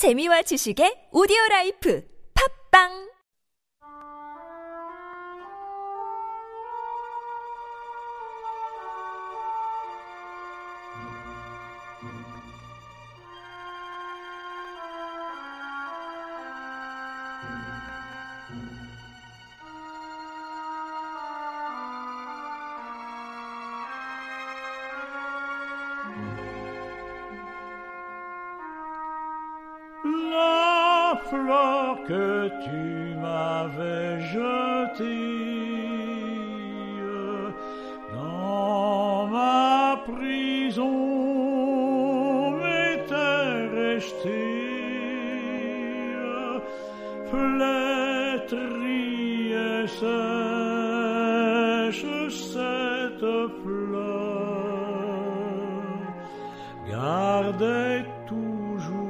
재미와 지식의 오디오 라이프. 팝빵 La fleur que tu m'avais jetée dans ma prison m'était restée. Flétrie et sèche cette fleur. Gardait toujours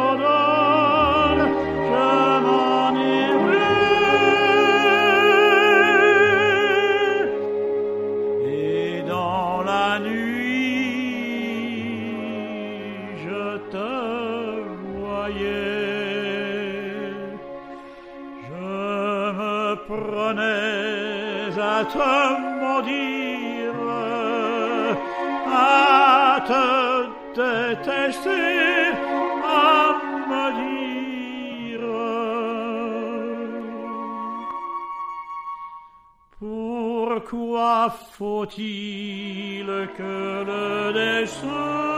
te voyais. Je me prenais à te maudire, à te détester, à me dire Pourquoi faut-il que le destin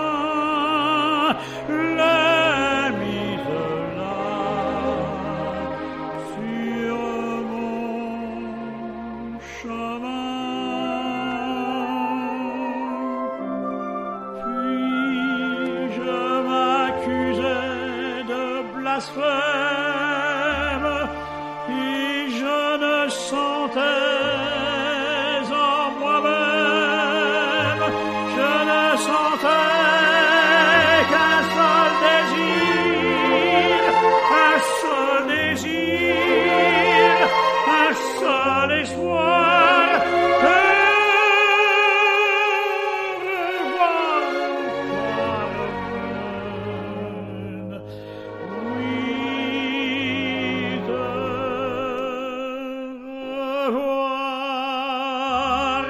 de blasphème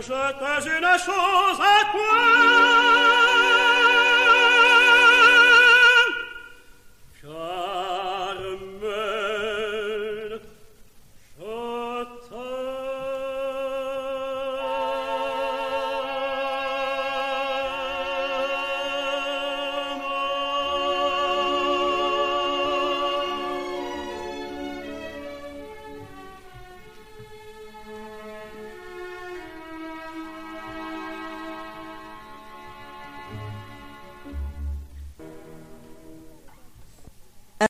je t'ai une chose à toi.